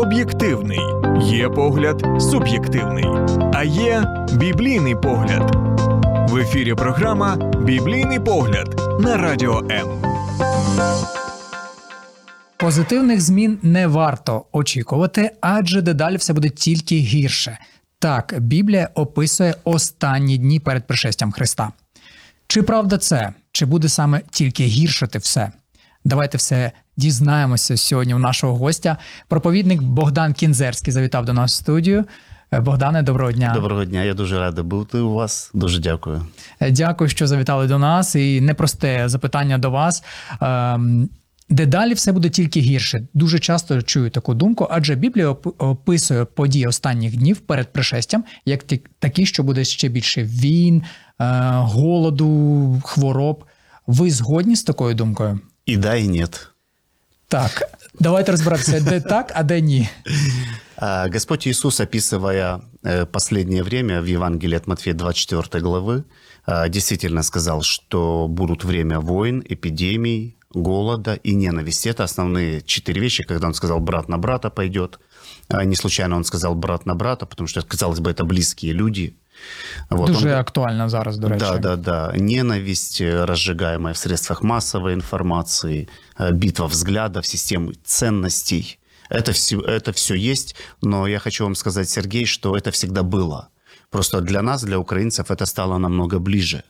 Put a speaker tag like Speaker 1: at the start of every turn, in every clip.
Speaker 1: об'єктивний, є погляд суб'єктивний, а є біблійний погляд. В ефірі програма Біблійний погляд на радіо М.
Speaker 2: Позитивних змін не варто очікувати, адже дедалі все буде тільки гірше. Так, Біблія описує останні дні перед пришестям Христа. Чи правда це? Чи буде саме тільки гіршити все? Давайте все дізнаємося сьогодні у нашого гостя. Проповідник Богдан Кінзерський завітав до нас в студію. Е, Богдане, доброго дня.
Speaker 3: Доброго дня, я дуже радий бути у вас. Дуже дякую.
Speaker 2: Е, Дякую, що завітали до нас. І непросте запитання до вас. Ем, Дедалі все буде тільки гірше. Дуже часто чую таку думку, адже Біблія описує події останніх днів перед пришестям, як такі, що буде ще більше війн, е, голоду, хвороб. Ви згодні з такою думкою?
Speaker 3: И да, и нет.
Speaker 2: Так, давайте розбиратися, де так, а де ні.
Speaker 3: А, Господь Иисус, описывая э, последнее время в Евангелии от Матфея 24 главы, а, действительно сказал, что будут время войн, эпидемий, голода и ненависти. Это основные четыре вещи, когда он сказал «брат на брата пойдет». А Не случайно он сказал «брат на брата», потому что, казалось бы, это близкие люди. Он
Speaker 2: Дуже актуально зараз, до речі.
Speaker 3: Да, да, да. Ненависть, э, разжигаемая в средствах массовой информации, э, битва взглядов, системы ценностей. Это все, это все есть, но я хочу вам сказать, Сергей, что это всегда было. Просто для нас, для украинцев, это стало намного ближе.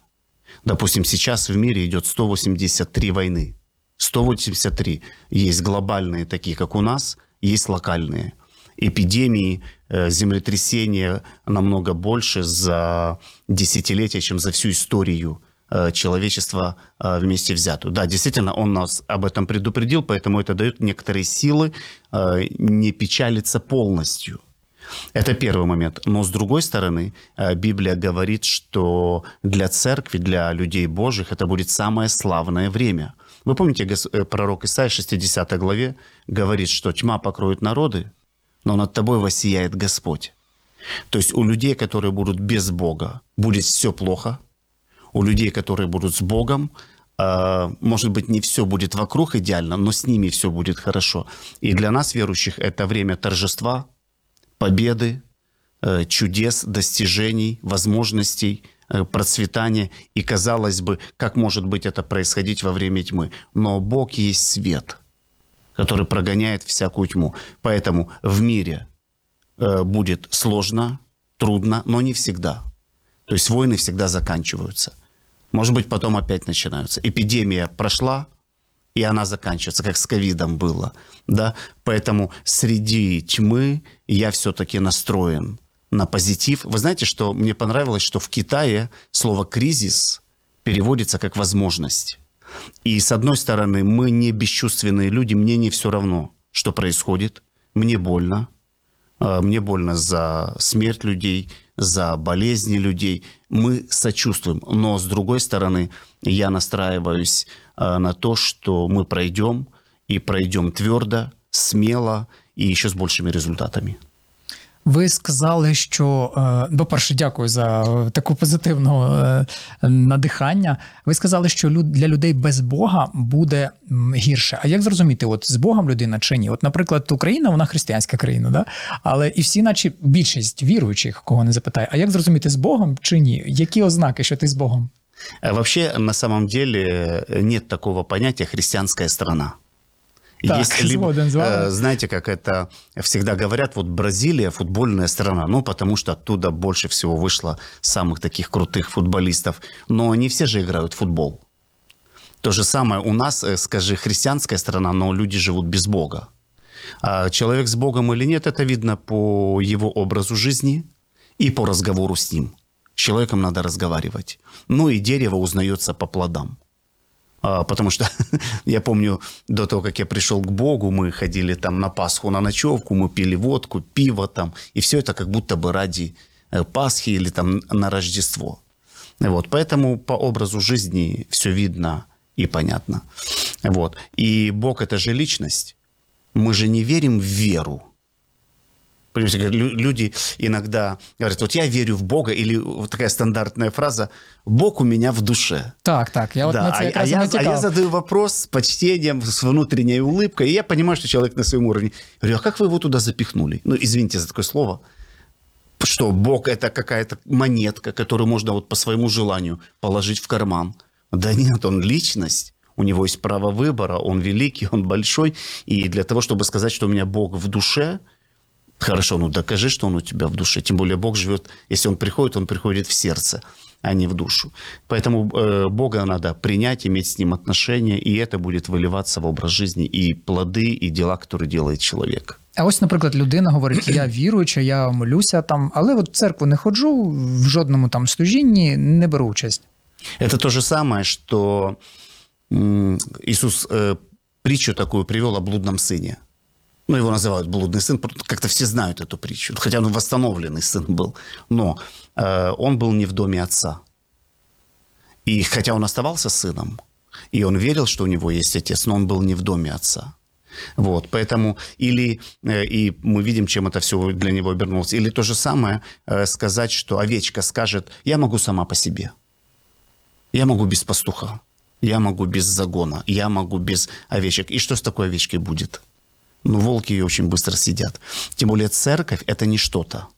Speaker 3: Допустим, сейчас в мире идет 183 войны. 183. Есть глобальные, такие как у нас, есть локальные. Эпидемии, э, землетрясения намного больше за десятилетия, чем за всю историю э, человечества э, вместе взятую. Да, действительно, он нас об этом предупредил, поэтому это дает некоторые силы не печалиться полностью. Это первый момент. Но с другой стороны, Библия говорит, что для церкви, для людей Божьих это будет самое славное время. Вы помните, пророк Исаия в 60 главе говорит, что тьма покроет народы, но над тобой воссияет Господь. То есть у людей, которые будут без Бога, будет все плохо. У людей, которые будут с Богом, э, может быть, не все будет вокруг идеально, но с ними все будет хорошо. И для нас, верующих, это время торжества, победы, э, чудес, достижений, возможностей, э, процветания. И казалось бы, как может быть это происходить во время тьмы? Но Бог есть свет, который прогоняет всякую тьму. Поэтому в мире э, будет сложно, трудно, но не всегда. То есть войны всегда заканчиваются. Может быть, потом опять начинаются. Эпидемия прошла, и она заканчивается, как с ковидом было. Да? Поэтому среди тьмы я все-таки настроен на позитив. Вы знаете, что мне понравилось, что в Китае слово «кризис» переводится как «возможность». И с одной стороны, мы не бесчувственные люди, мне не все равно, что происходит. Мне больно. Э, Мне больно за смерть людей, за болезни людей. Мы сочувствуем. Но с другой стороны, я настраиваюсь э, на то, что мы пройдем и пройдем твердо, смело и еще с большими результатами.
Speaker 2: Ви сказали, що е, по-перше, дякую за е, таку позитивну е, надихання. Ви сказали, що для людей без Бога буде гірше. А як зрозуміти, от з Богом людина чи ні? От, наприклад, Україна, вона християнська країна, да? але і всі, наче більшість віруючих, кого не запитає, а як зрозуміти з Богом чи ні? Які ознаки, що ти з Богом?
Speaker 3: Вообще, на самом деле, нет такого понятия «христианская страна».
Speaker 2: Так,
Speaker 3: Есть либо, э, знаете, как это всегда говорят, вот Бразилия футбольная страна, ну, потому что оттуда больше всего вышло самых таких крутых футболистов. Но не все же играют в футбол. То же самое у нас, э, скажи, христианская страна, но люди живут без Бога. А человек с Богом или нет, это видно по его образу жизни и по разговору с ним. С человеком надо разговаривать. Ну и дерево узнается по плодам. А, потому что я помню, до того, как я пришел к Богу, мы ходили там на Пасху, на ночевку, мы пили водку, пиво там, и все это как будто бы ради э, Пасхи или там на Рождество. Вот, поэтому по образу жизни все видно и понятно. Вот. И Бог – это же личность. Мы же не верим в веру. Люди иногда говорят, вот я верю в Бога, или вот такая стандартная фраза, Бог у меня в душе.
Speaker 2: Так, так. Я от
Speaker 3: Да,
Speaker 2: на
Speaker 3: а, а я, а я задаю вопрос с почтением, с внутренней улыбкой, и я понимаю, что человек на своем уровне. Говорю, а как вы его туда запихнули? Ну, извините за такое слово. Что, Бог – это какая-то монетка, которую можно вот по своему желанию положить в карман. Да нет, он личность. У него есть право выбора, он великий, он большой. И для того, чтобы сказать, что у меня Бог в душе, хорошо, ну докажи, что он у тебя в душе. Тем более Бог живет, если он приходит, он приходит в сердце, а не в душу. Поэтому э, Бога надо принять, иметь с ним отношения, и это будет выливаться в образ жизни и плоды, и дела, которые делает человек.
Speaker 2: А ось, наприклад, людина говорить: я віруюча, я молюся там, але от в церкву не ходжу, в жодному там служінні не беру участь.
Speaker 3: Это то же самое, что м, Иисус э, притчу такую привел о блудном сыне. Ну, его называют блудный сын, как-то все знают эту притчу, хотя он восстановленный сын был. Но э, он был не в доме отца. И хотя он оставался сыном, и он верил, что у него есть отец, но он был не в доме отца. Вот, поэтому или э, и мы видим, чем это все для него обернулось, или то же самое э, сказать, что овечка скажет: "Я могу сама по себе, я могу без пастуха, я могу без загона, я могу без овечек". И что с такой овечкой будет? Ну, волки ее очень быстро съедят. Тем более церковь это не что-то.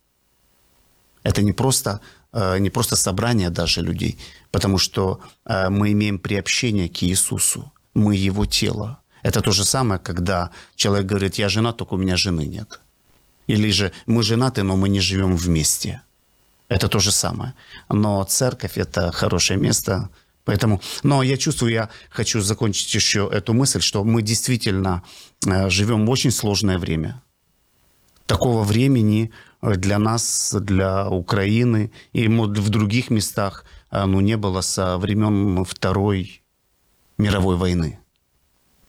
Speaker 3: Это не просто, э, не просто собрание даже людей, потому что э, мы имеем приобщение к Иисусу, мы Его тело. Это то же самое, когда человек говорит, я женат, только у меня жены нет. Или же мы женаты, но мы не живем вместе. Это то же самое. Но церковь – это хорошее место. Поэтому, но я чувствую, я хочу закончить еще эту мысль, что мы действительно э, живем в очень сложное время такого времени э, для нас, для Украины и в других местах э, ну, не было со времен Второй мировой войны.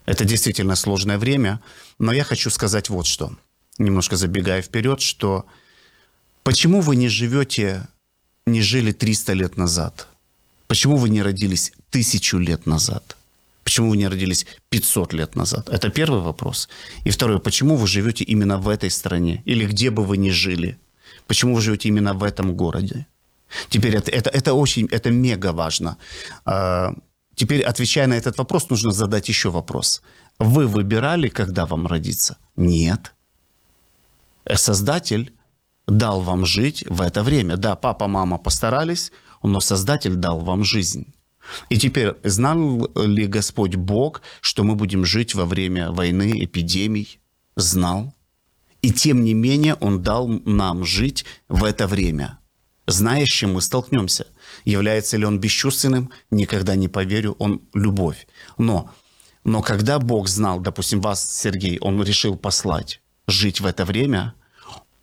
Speaker 3: Это действительно сложное время, но я хочу сказать вот что, немножко забегая вперед, что почему вы не живете, не жили 300 лет назад? Почему вы не родились тысячу лет назад? Почему вы не родились 500 лет назад? Это первый вопрос. И второй, почему вы живете именно в этой стране? Или где бы вы ни жили? Почему вы живете именно в этом городе? Теперь это, это, это очень, это мега важно. А, Теперь, отвечая на этот вопрос, нужно задать еще вопрос. Вы выбирали, когда вам родиться? Нет. Э, Создатель дал вам жить в это время. Да, папа, мама постарались, но Создатель дал вам жизнь. И теперь, знал ли Господь Бог, что мы будем жить во время войны, эпидемий? Знал. И тем не менее Он дал нам жить в это время, зная, с чем мы столкнемся. Является ли Он бесчувственным? Никогда не поверю. Он любовь. Но, но когда Бог знал, допустим, вас, Сергей, Он решил послать жить в это время,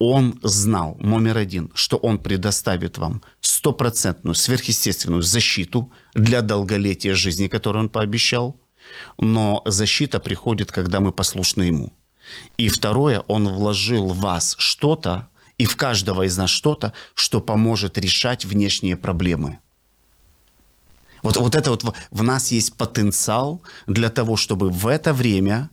Speaker 3: он знал, номер один, что он предоставит вам стопроцентную сверхъестественную защиту для долголетия жизни, которую он пообещал. Но защита приходит, когда мы послушны ему. И второе, он вложил в вас что-то, и в каждого из нас что-то, что поможет решать внешние проблемы. Вот, вот это вот в, нас есть потенциал для того, чтобы в это время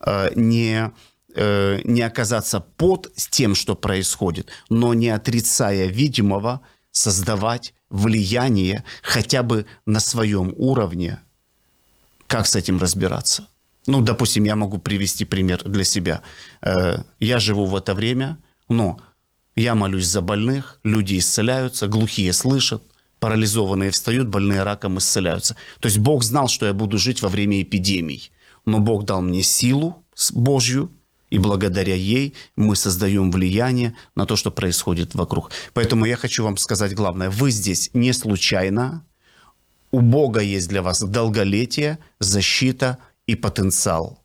Speaker 3: э, не, э, не оказаться под тем, что происходит, но не отрицая видимого, создавать влияние хотя бы на своем уровне, как с этим разбираться. Ну, допустим, я могу привести пример для себя. Э, Я живу в это время, но я молюсь за больных, люди исцеляются, глухие слышат, парализованные встают, больные раком исцеляются. То есть Бог знал, что я буду жить во время эпидемий. Но Бог дал мне силу с- Божью, и благодаря ей мы создаем влияние на то, что происходит вокруг. Поэтому я хочу вам сказать главное. Вы здесь не случайно. У Бога есть для вас долголетие, защита и потенциал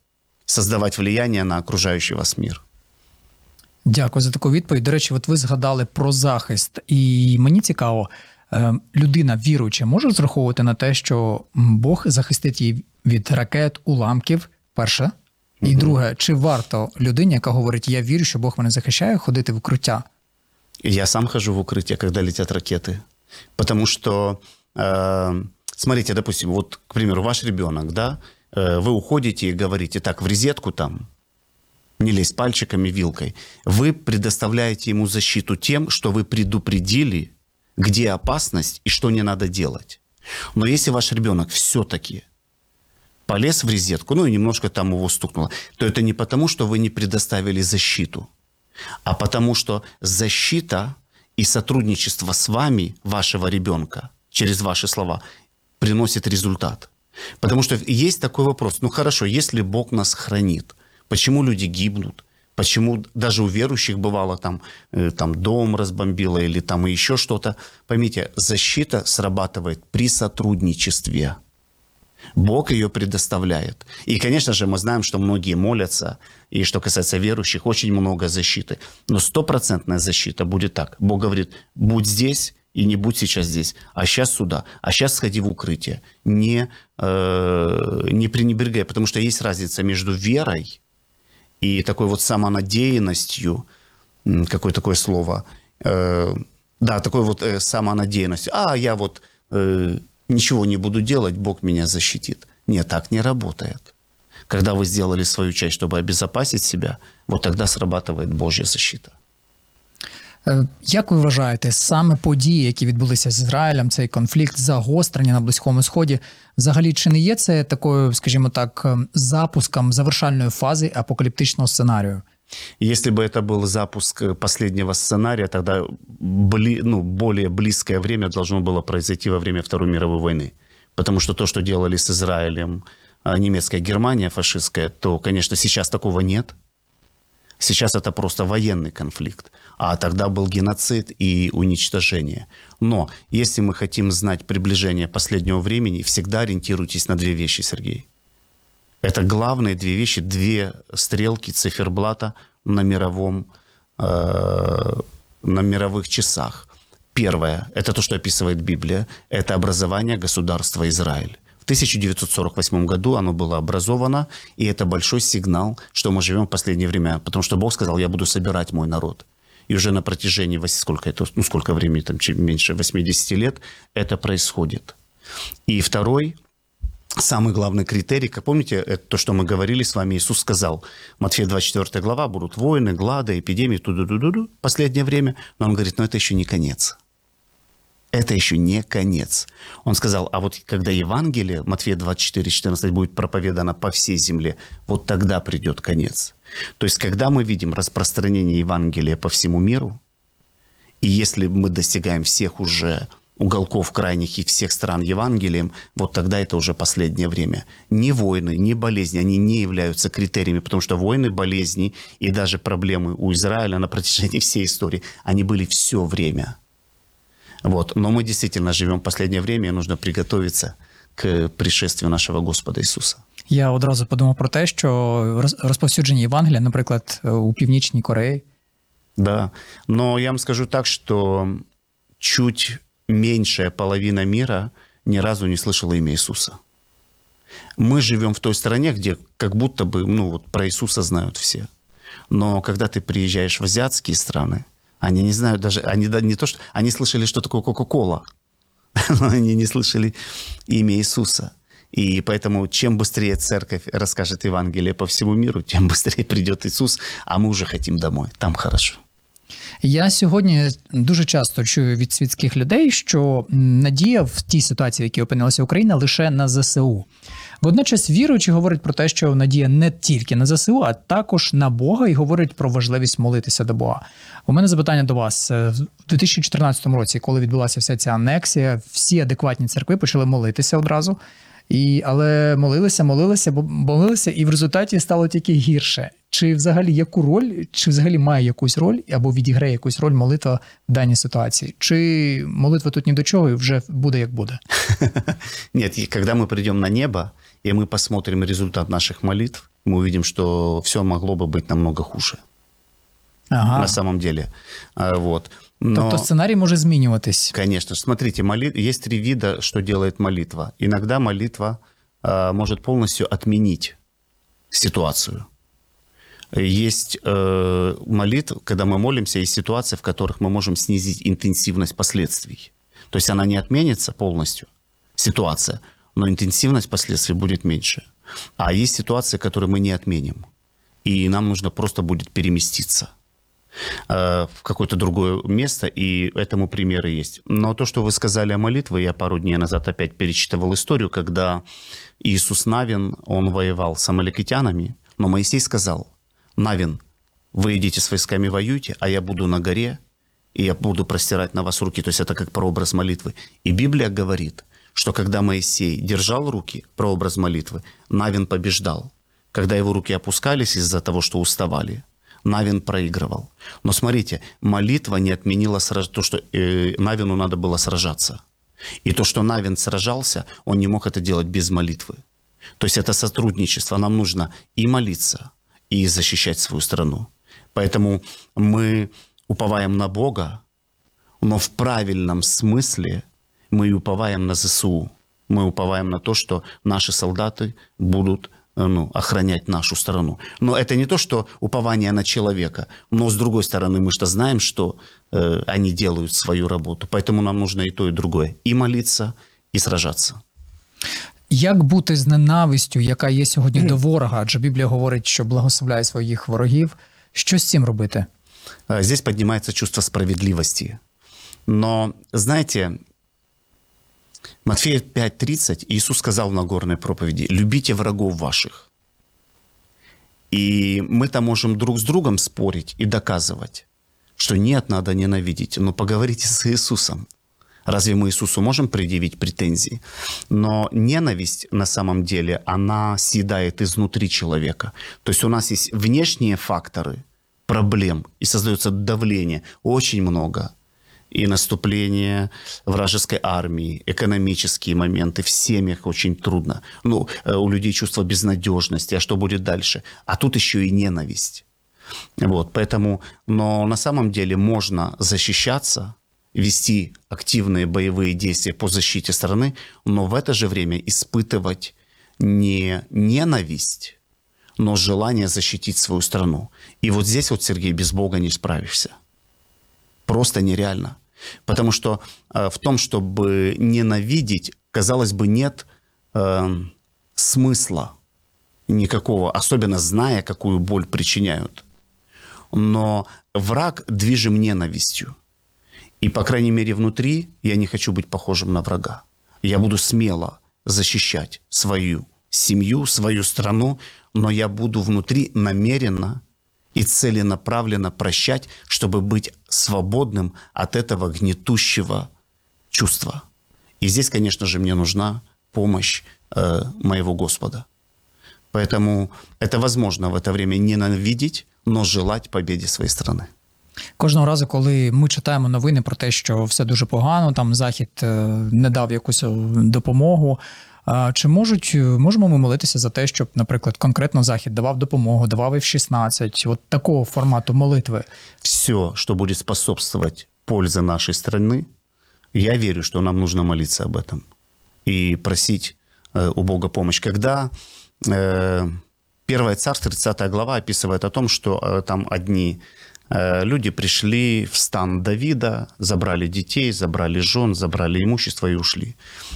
Speaker 3: создавать влияние на окружающий вас мир.
Speaker 2: Дякую за таку відповідь. До речі, от ви згадали про захист, і мені цікаво, е, людина віруюча може розраховувати на те, що м, Бог захистить її від ракет, уламків. Перше. І друге, чи варто людині, яка говорить, я вірю, що Бог мене захищає, ходити в укриття?
Speaker 3: И Я сам хожу в укрытие, когда летят ракеты. Потому что, э, смотрите, допустим, вот, к примеру, ваш ребенок, да, э, вы уходите и говорите, так, в резетку там, не лезть пальчиками, вилкой. Вы предоставляете ему защиту тем, что вы предупредили, где опасность и что не надо делать. Но если ваш ребенок все-таки полез в резетку, ну и немножко там его стукнуло, то это не потому, что вы не предоставили защиту, а потому что защита и сотрудничество с вами, вашего ребенка, через ваши слова, приносит результат. Потому что есть такой вопрос, ну хорошо, если Бог нас хранит, почему люди гибнут? Почему даже у верующих бывало там, э, там дом разбомбило или там еще что-то. Поймите, защита срабатывает при сотрудничестве. Бог ее предоставляет. И, конечно же, мы знаем, что многие молятся, и что касается верующих, очень много защиты. Но стопроцентная защита будет так. Бог говорит, будь здесь, и не будь сейчас здесь, а сейчас сюда, а сейчас сходи в укрытие. Не, э, не пренебрегай, потому что есть разница между верой и такой вот самонадеянностью, какое такое слово, э, да, такой вот э, самонадеянностью. А, я вот э, ничего не буду делать, Бог меня защитит. Нет, так не работает. Когда вы сделали свою часть, чтобы обезопасить себя, вот тогда срабатывает Божья защита.
Speaker 2: Е, Як ви вважаєте, саме події, які відбулися з Ізраїлем, цей конфлікт, загострення на Близькому Сході, взагалі чи не є це такою, скажімо так, е, запуском завершальної фази апокаліптичного сценарію?
Speaker 3: Если бы это был запуск э, последнего сценария, тогда бли, ну, более близкое время должно было произойти во время Второй мировой войны. Потому что то, что делали с Израилем а, немецкая Германия фашистская, то, конечно, сейчас такого нет. Сейчас это просто военный конфликт. А тогда был геноцид и уничтожение. Но если мы хотим знать приближение последнего времени, всегда ориентируйтесь на две вещи, Сергей. Это главные две вещи, две стрелки циферблата на мировом, э, на мировых часах. Первое, это то, что описывает Библия, это образование государства Израиль. В 1948 году оно было образовано, и это большой сигнал, что мы живем в последнее время, потому что Бог сказал, я буду собирать мой народ. И уже на протяжении, сколько это, ну сколько времени, там, меньше 80 лет, это происходит. И второй, Самый главный критерий, как помните, это то, что мы говорили с вами, Иисус сказал, Матфея 24 глава, будут войны, глады, эпидемии, ту-ду-ду-ду-ду, последнее время. Но он говорит, но это еще не конец. Это еще не конец. Он сказал, а вот когда Евангелие, Матфея 24, 14, будет проповедано по всей земле, вот тогда придет конец. То есть, когда мы видим распространение Евангелия по всему миру, и если мы достигаем всех уже уголков крайних и всех стран Евангелием, вот тогда это уже последнее время. Ни войны, ни болезни, они не являются критериями, потому что войны, болезни и даже проблемы у Израиля на протяжении всей истории, они были все время. Вот. Но мы действительно живем в последнее время, и нужно приготовиться к пришествию нашего Господа Иисуса.
Speaker 2: Я одразу подумав про те, що роз- розповсюдження Євангелія, наприклад, е, у Північній Кореї,
Speaker 3: Да. Но я вам скажу так, что чуть меньшая половина мира ни разу не слышала имя Иисуса. Мы живем в той стране, где как будто бы ну, вот про Иисуса знают все. Но когда ты приезжаешь в азиатские страны, они не знают даже, они да- не то, что они слышали, что такое Кока-Кола, но они не слышали имя Иисуса. И поэтому чем быстрее церковь расскажет Евангелие по всему миру, тем быстрее придет Иисус, а мы уже хотим домой. Там хорошо.
Speaker 2: Я сьогодні дуже часто чую від світських людей, що надія в тій ситуації, в якій опинилася Україна, лише на ЗСУ. Водночас віруючі говорять про те, що надія не тільки на ЗСУ, а також на Бога і говорять про важливість молитися до Бога. У мене запитання до вас Е, в 2014 році, коли відбулася вся ця анексія, всі адекватні церкви почали молитися одразу. І, але молилися, молилися, бо молилися, і в результаті стало тільки гірше. Чи взагалі яку роль, чи взагалі має якусь роль або відіграє якусь роль молитва в даній ситуації? Чи молитва тут ні до чого і вже буде як буде?
Speaker 3: Нет, и когда мы придем на небо, и мы посмотрим результат наших молитв, мы увидим, что все могло бы быть намного хуже
Speaker 2: Ага.
Speaker 3: на самом деле. А, Вот. Но,
Speaker 2: Тобто сценарій може змінюватись.
Speaker 3: конечно, смотрите, моли- есть три вида, что делает молитва. Иногда молитва а, может полностью отменить ситуацию. Есть э, молитва, когда мы молимся, есть ситуации, в которых мы можем снизить интенсивность последствий. То есть она не отменится полностью, ситуация, но интенсивность последствий будет меньше. А есть ситуации, которые мы не отменим. и нам нужно просто будет переместиться э, в какое-то другое место, и этому примеры есть. Но то, что вы сказали о молитве, я пару дней назад опять перечитывал историю, когда Иисус Навин, он воевал с амаликитянами, но Моисей сказал, Навин, вы идите с войсками воюйте, а я буду на горе, и я буду простирать на вас руки. То есть это как прообраз молитвы. И Библия говорит, что когда Моисей держал руки, прообраз молитвы, Навин побеждал. Когда его руки опускались из-за того, что уставали, Навин проигрывал. Но смотрите, молитва не отменила сраж... то, что э, Навину надо было сражаться. И то, что Навин сражался, он не мог это делать без молитвы. То есть это сотрудничество. Нам нужно и молиться, и защищать свою страну. Поэтому мы уповаем на Бога, но в правильном смысле мы уповаем на ЗСУ. Мы уповаем на то, что наши солдаты будут ну, охранять нашу страну. Но это не то, что упование на человека. Но с другой стороны, мы что знаем, что э, они делают свою работу. Поэтому нам нужно и то, и другое. И молиться, и сражаться.
Speaker 2: Як бути з ненавистю, яка є сьогодні до ворога? Адже Біблія говорить, що благословляє своїх ворогів. Що з цим робити?
Speaker 3: Э, Здесь поднимается чувство справедливости. Но, знаете, Матфея 5.30 Иисус сказал в Нагорной проповеди, «Любите врагов ваших». И мы-то можем друг с другом спорить и доказывать, что нет, надо ненавидеть. Но поговорите с Иисусом. Разве мы Иисусу можем предъявить претензии? Но ненависть на самом деле, она съедает изнутри человека. То есть у нас есть внешние факторы проблем, и создается давление очень много. И наступление вражеской армии, экономические моменты, в семьях очень трудно. Ну, э, у людей чувство безнадежности, а что будет дальше? А тут еще и ненависть. Вот, поэтому, но на самом деле можно защищаться, вести активные боевые действия по защите страны, но в это же время испытывать не ненависть, но желание защитить свою страну. И вот здесь вот, Сергей, без Бога не справишься. Просто нереально. Потому что э, в том, чтобы ненавидеть, казалось бы, нет э, смысла никакого, особенно зная, какую боль причиняют. Но враг движим ненавистью. И, по крайней мере, внутри я не хочу быть похожим на врага. Я буду смело защищать свою семью, свою страну, но я буду внутри намеренно и целенаправленно прощать, чтобы быть свободным от этого гнетущего чувства. И здесь, конечно же, мне нужна помощь э, моего Господа. Поэтому это возможно в это время ненавидеть, но желать победе своей страны.
Speaker 2: Кожного разу, коли ми читаємо новини про те, що все дуже погано, там захід не дав якусь допомогу. А Чи можуть можемо ми молитися за те, щоб, наприклад, конкретно захід давав допомогу, давав F-16, от такого формату молитви?
Speaker 3: Все, что будет способствовать пользе нашей страны, я верю, что нам нужно молиться об этом и просить э, у Бога помощь. Когда э, Первое царство, 30 глава, описывает о том, что э, там одни люди пришли в стан Давида, забрали детей, забрали жен, забрали имущество и ушли.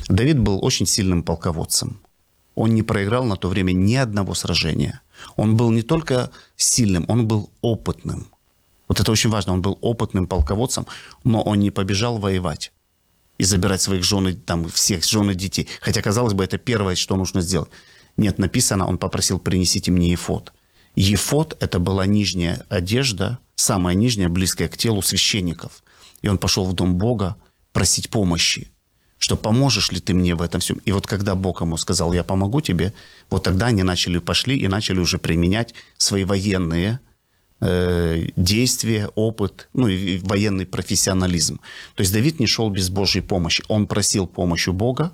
Speaker 3: Давид был очень сильным полководцем. Он не проиграл на то время ни одного сражения. Он был не только сильным, он был опытным. Вот это очень важно. Он был опытным полководцем, но он не побежал воевать и забирать своих жен, и там, всех жен и детей. Хотя, казалось бы, это первое, что нужно сделать. Нет, написано, он попросил, принесите мне ефот. Ефот – это была нижняя одежда, самая нижняя, близкая к телу священников. И он пошел в дом Бога просить помощи, что поможешь ли ты мне в этом всем. И вот когда Бог ему сказал, я помогу тебе, вот тогда они начали, пошли и начали уже применять свои военные э, действия, опыт, ну и военный профессионализм. То есть Давид не шел без Божьей помощи. Он просил помощи у Бога,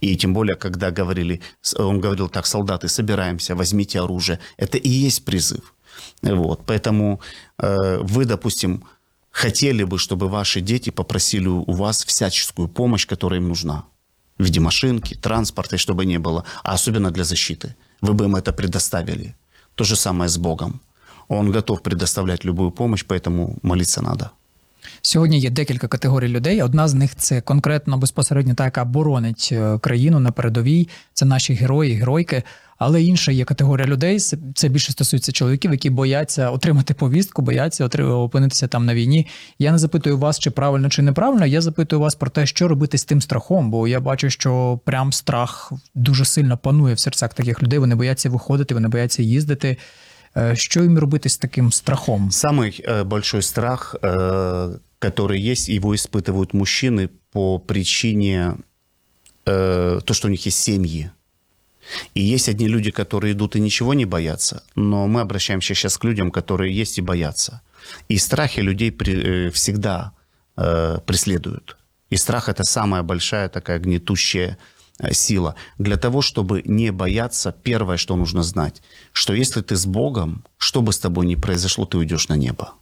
Speaker 3: и тем более, когда говорили, он говорил так, солдаты, собираемся, возьмите оружие. Это и есть призыв. Вот. Поэтому э, вы, допустим, хотели бы, чтобы ваши дети попросили у вас всяческую помощь, которая им нужна. В виде машинки, транспорта, чтобы не было. А особенно для защиты. Вы бы им это предоставили. То же самое с Богом. Он готов предоставлять любую помощь, поэтому молиться надо.
Speaker 2: Сьогодні є декілька категорій людей. Одна з них це конкретно безпосередньо та, яка боронить е, країну на передовій. Це наші герої, геройки. Але інша є категорія людей. це- Це більше стосується чоловіків, які бояться отримати повістку, бояться отри- опинитися там на війні. Я не запитую вас, чи правильно чи неправильно. Я запитую вас про те, що робити з тим страхом, бо я бачу, що прям страх дуже сильно панує в серцях таких людей. Вони бояться виходити, вони бояться їздити. Е, Що їм робити з таким страхом?
Speaker 3: Самый э, большой страх, э, который есть, его испытывают мужчины по причине э, то, что у них есть семьи. И есть одни люди, которые идут и ничего не боятся, но мы обращаемся сейчас к людям, которые есть и боятся. И страхи людей при- э, всегда э, преследуют. И страх – это самая большая такая гнетущая э, сила. Для того, чтобы не бояться, первое, что нужно знать, что если ты с Богом, что бы с тобой ни произошло, ты уйдешь на небо.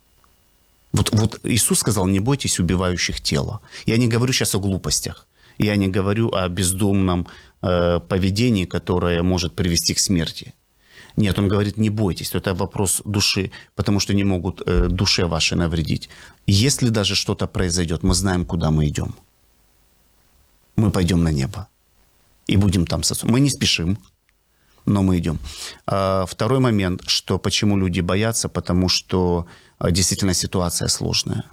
Speaker 3: Вот, вот Иисус сказал, не бойтесь убивающих тело. Я не говорю сейчас о глупостях. Я не говорю о бездумном э, поведении, которое может привести к смерти. Нет, он говорит, не бойтесь, это вопрос души, потому что не могут э, душе вашей навредить. Если даже что-то произойдет, мы знаем, куда мы идем. Мы пойдем на небо и будем там с. Мы не спешим, но мы идем. А, Второй момент, что почему люди боятся, потому что действительно ситуация сложная.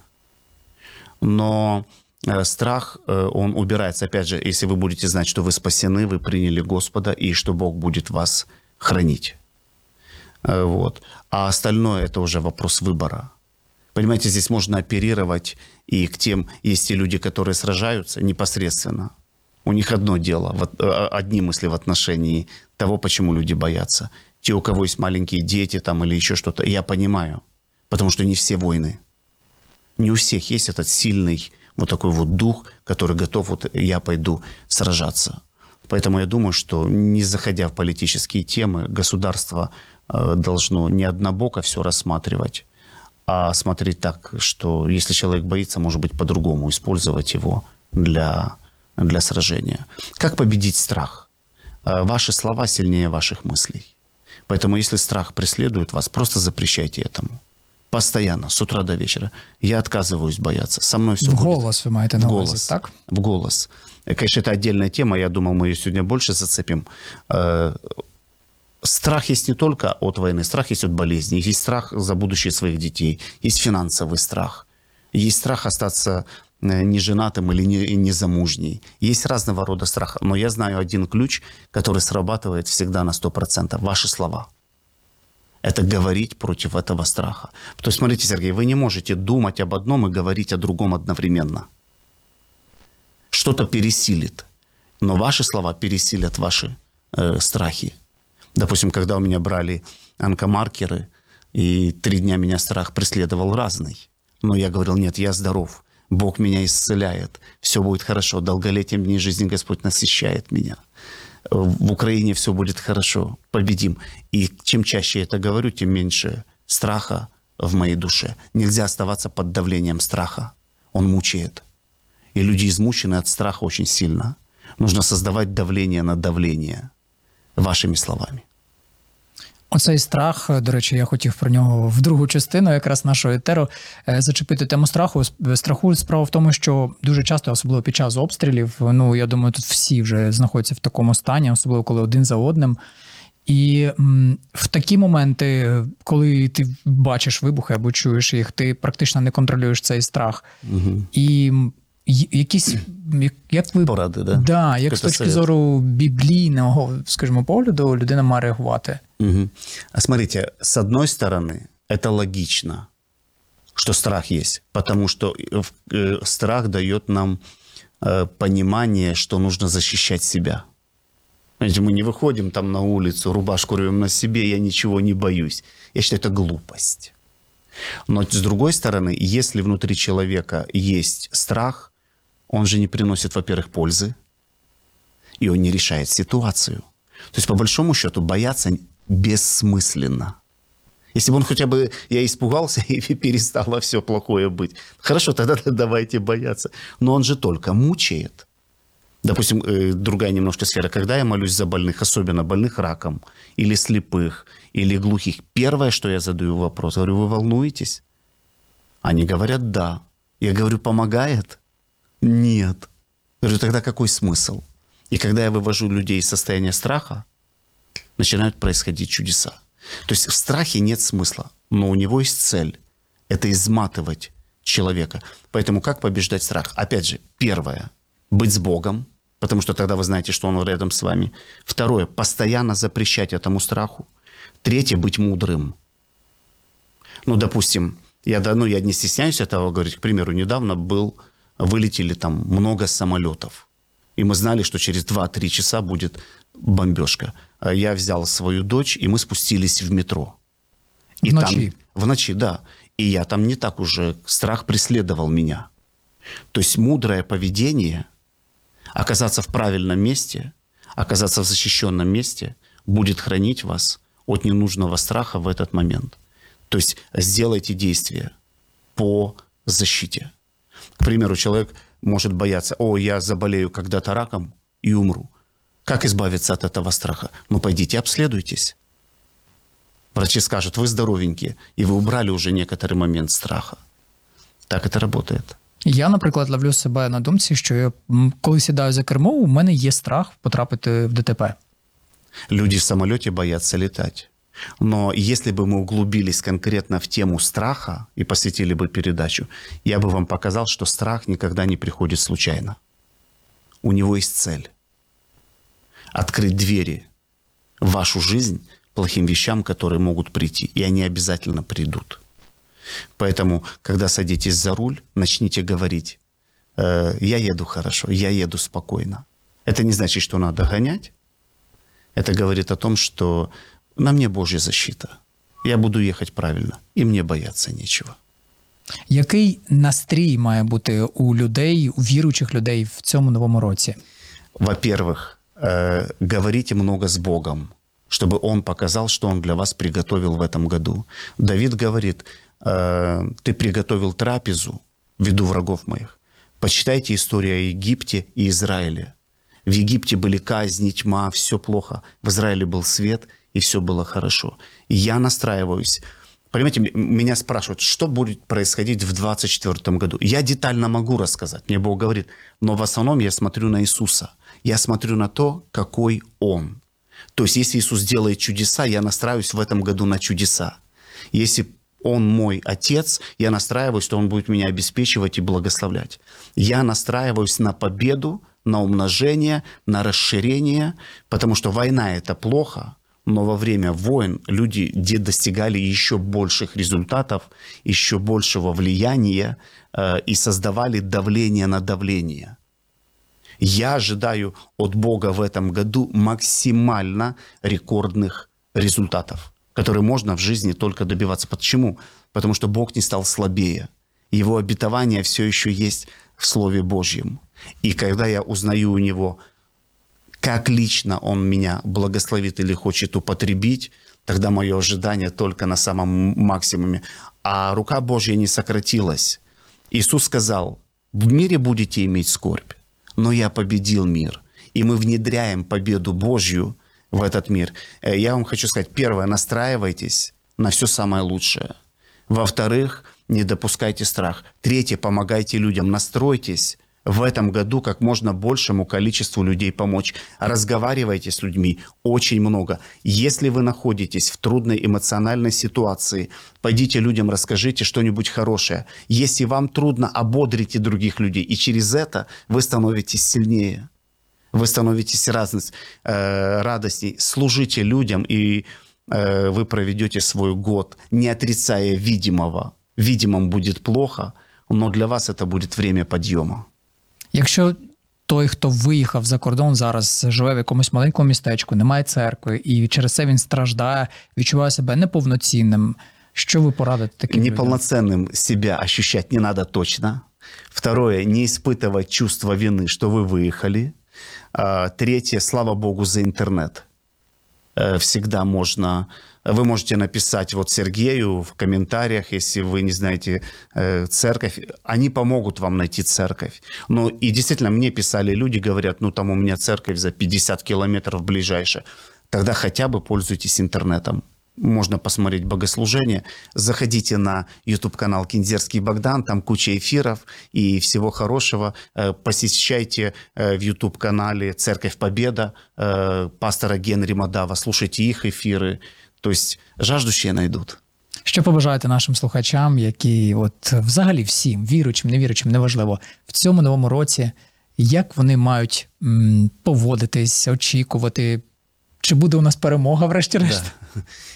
Speaker 3: Но э, страх, э, он убирается, опять же, если вы будете знать, что вы спасены, вы приняли Господа, и что Бог будет вас хранить. Э, Вот. А остальное это уже вопрос выбора. Понимаете, здесь можно оперировать и к тем, есть те люди, которые сражаются непосредственно. У них одно дело, вот, э, одни мысли в отношении того, почему люди боятся. Те, у кого есть маленькие дети там или еще что-то, я понимаю, потому что не все войны. Не у всех есть этот сильный вот такой вот дух, который готов, вот я пойду сражаться. Поэтому я думаю, что не заходя в политические темы, государство э, должно не однобоко все рассматривать, а смотреть так, что если человек боится, может быть, по-другому использовать его для, для сражения. Как победить страх? Э, Ваши слова сильнее ваших мыслей. Поэтому если страх преследует вас, просто запрещайте этому. Постоянно, с утра до вечера. Я отказываюсь бояться. Со мной все
Speaker 2: В
Speaker 3: будет
Speaker 2: голос ви маєте на
Speaker 3: голос.
Speaker 2: так?
Speaker 3: В голос. Э, Конечно, это отдельная тема. Я думал, мы ее сегодня больше зацепим. Э, Страх есть не только от войны, страх есть от болезни, есть страх за будущее своих детей, есть финансовый страх, есть страх остаться э, неженатым или не, незамужней. Есть разного рода страх. Но я знаю один ключ, который срабатывает всегда на 100%. Ваши слова это говорить против этого страха. То есть, смотрите, Сергей, вы не можете думать об одном и говорить о другом одновременно. Что-то пересилит, но ваши слова пересилят ваши э, страхи. Допустим, когда у меня брали онкомаркеры, и три дня меня страх преследовал разный. Но я говорил, нет, я здоров, Бог меня исцеляет, все будет хорошо, долголетием дней жизни Господь насыщает меня. В Украине все будет хорошо, победим. И чем чаще я это говорю, тем меньше страха в моей душе. Нельзя оставаться под давлением страха. Он мучает. И люди измучены от страха очень сильно. Нужно создавать давление на давление вашими словами.
Speaker 2: Оцей страх, до речі, я хотів про нього в другу частину, якраз нашого етеру, е, зачепити тему страху. Страху справа в тому, що дуже часто, особливо під час обстрілів, ну я думаю, тут всі вже знаходяться в такому стані, особливо коли один за одним. І в такі моменти, коли ти бачиш вибухи або чуєш їх, ти практично не контролюєш цей страх. І якісь, як- як ви
Speaker 3: Поради, да?
Speaker 2: Да, як з точки зору біблійного, скажімо, погляду, людина має реагувати.
Speaker 3: Мгм. А смотрите, с одной стороны, это логично, что страх есть, потому что э, э, страх дает нам э, понимание, что нужно защищать себя. Знаете, мы не выходим там на улицу, рубашку рвем на себе, я ничего не боюсь. Я считаю, это глупость. Но с другой стороны, если внутри человека есть страх, он же не приносит, во-первых, пользы, и он не решает ситуацию. То есть, по большому счету, бояться бессмысленно. Если бы он хотя бы, я испугался и перестало все плохое быть. Хорошо, тогда давайте бояться. Но он же только мучает. Допустим, э, другая немножко сфера. Когда я молюсь за больных, особенно больных раком, или слепых, или глухих, первое, что я задаю вопрос, говорю, вы волнуетесь? Они говорят, да. Я говорю, помогает? Нет. Я говорю, тогда какой смысл? И когда я вывожу людей из состояния страха, начинают происходить чудеса. То есть в страхе нет смысла, но у него есть цель. Это изматывать человека. Поэтому как побеждать страх? Опять же, первое – быть с Богом, потому что тогда вы знаете, что Он рядом с вами. Второе – постоянно запрещать этому страху. Третье – быть мудрым. Ну, допустим, я, да, ну, я не стесняюсь этого говорить. К примеру, недавно был, вылетели там много самолетов. И мы знали, что через 2-3 часа будет бомбежка. А Я взял свою дочь, и мы спустились в метро. И
Speaker 2: В ночи?
Speaker 3: Там, в ночи, да. И я там не так уже, страх преследовал меня. То есть мудрое поведение, оказаться в правильном месте, оказаться в защищенном месте, будет хранить вас от ненужного страха в этот момент. То есть сделайте действия по защите. К примеру, человек может бояться, о, я заболею когда-то раком и умру. Как избавиться от этого страха? Ну, пойдите обследуйтесь. Врачи скажут, вы здоровенькие, и вы убрали уже некоторый момент страха. Так это работает.
Speaker 2: Я, наприклад, ловлю себе на думці, що я, м, коли сідаю за кермо, у мене є страх потрапити в ДТП.
Speaker 3: Люди в самолете боятся летать. Но если бы мы углубились конкретно в тему страха и посвятили бы передачу, я бы вам показал, что страх никогда не приходит случайно. У него есть цель. Открыть двери в вашу жизнь плохим вещам, которые могут прийти. И они обязательно придут. Поэтому, когда садитесь за руль, начните говорить, «Э, я еду хорошо, я еду спокойно. Это не значит, что надо гонять. Это говорит о том, что на мне Божья защита. Я буду ехать правильно, и мне бояться нечего.
Speaker 2: Який настрій має бути у людей, у віруючих людей в цьому новому році?
Speaker 3: Во-первых, э, говорите много с Богом, чтобы Он показал, что Он для вас приготовил в этом году. Давид говорит, э, ты приготовил трапезу в виду врагов моих. Почитайте историю о Египте и Израиле. В Египте были казни, тьма, все плохо. В Израиле был свет, и все было хорошо. И я настраиваюсь. Понимаете, меня спрашивают, что будет происходить в 2024 году. Я детально могу рассказать, мне Бог говорит, но в основном я смотрю на Иисуса. Я смотрю на то, какой Он. То есть, если Иисус делает чудеса, я настраиваюсь в этом году на чудеса. Если Он мой Отец, я настраиваюсь, что Он будет меня обеспечивать и благословлять. Я настраиваюсь на победу, на умножение, на расширение, потому что война – это плохо, но во время войн люди достигали еще больших результатов, еще большего влияния э, и создавали давление на давление. Я ожидаю от Бога в этом году максимально рекордных результатов, которые можно в жизни только добиваться. Почему? Потому что Бог не стал слабее. Его обетование все еще есть в Слове Божьем. И когда я узнаю у Него, как лично Он меня благословит или хочет употребить, тогда мое ожидание только на самом максимуме. А рука Божья не сократилась. Иисус сказал, в мире будете иметь скорбь, но я победил мир. И мы внедряем победу Божью в этот мир. Э, Я вам хочу сказать, первое, настраивайтесь на все самое лучшее. Во-вторых, не допускайте страх. Третье, помогайте людям, настройтесь в этом году как можно большему количеству людей помочь. Разговаривайте с людьми очень много. Если вы находитесь в трудной эмоциональной ситуации, пойдите людям, расскажите что-нибудь хорошее. Если вам трудно, ободрите других людей. И через это вы становитесь сильнее. Вы становитесь разность, э, радостней. Служите людям, и э, вы проведете свой год, не отрицая видимого. Видимым будет плохо, но для вас это будет время подъема.
Speaker 2: Якщо той, хто виїхав за кордон, зараз живе в якомусь маленькому містечку, немає церкви, і через це він страждає, відчуває себе неповноцінним. Що ви порадите таким людям?
Speaker 3: Неполноценным себя ощущать не надо точно. Второе, не испытывать чувство вины, что вы выехали. А, Третье, слава богу за интернет. Э, Всегда можно... Вы можете написать вот Сергею в комментариях, если вы не знаете э, церковь. Они помогут вам найти церковь. Но и действительно, мне писали люди, говорят, ну там у меня церковь за 50 километров ближайшая. Тогда хотя бы пользуйтесь интернетом. можно посмотреть богослужение. Заходите на YouTube-канал Кинзерский Богдан, там куча эфиров и всего хорошего. Э, Посещайте э, в YouTube-канале Церковь Победа э, пастора Генри Мадава, слушайте их эфиры. То есть жаждущие найдут.
Speaker 2: Що побажаєте нашим слухачам, які от взагалі всім, віруючим, невіруючим, неважливо, в цьому новому році, як вони мають м, поводитись, очікувати, чи буде у нас перемога, врешті-решт?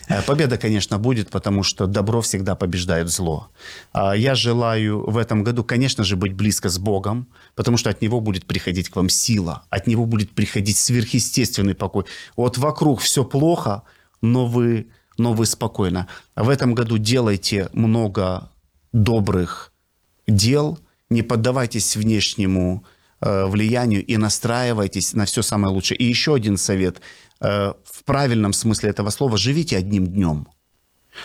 Speaker 3: Э, Победа, конечно, будет, потому что добро всегда побеждает зло. А Я желаю в этом году, конечно же, быть близко с Богом, потому что от Него будет приходить к вам сила, от Него будет приходить сверхъестественный покой. Вот вокруг все плохо, но вы, но вы спокойно. В этом году делайте много добрых дел, не поддавайтесь внешнему э, влиянию и настраивайтесь на все самое лучшее. И еще один совет. Э, в правильном смысле этого слова живите одним днем.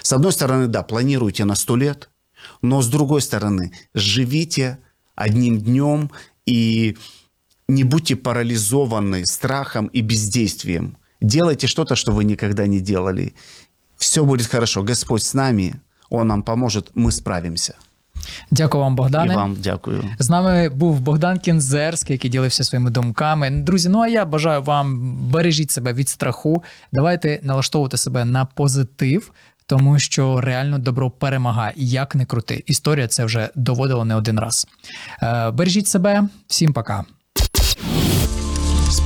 Speaker 3: С одной стороны, да, планируйте на сто лет, но с другой стороны, живите одним днем и не будьте парализованы страхом и бездействием. Делайте что-то, что вы никогда не делали. Все будет хорошо. Господь с нами, Он нам поможет, мы справимся.
Speaker 2: Дякую вам,
Speaker 3: І
Speaker 2: Богдане.
Speaker 3: вам дякую.
Speaker 2: З нами був Богдан Кінзерський, який ділився своїми думками. Друзі, ну а я бажаю вам бережіть себе від страху. Давайте налаштовувати себе на позитив, тому що реально добро перемагає. Як не крути. Історія це вже доводила не один раз. Е, Бережіть себе, всім пока.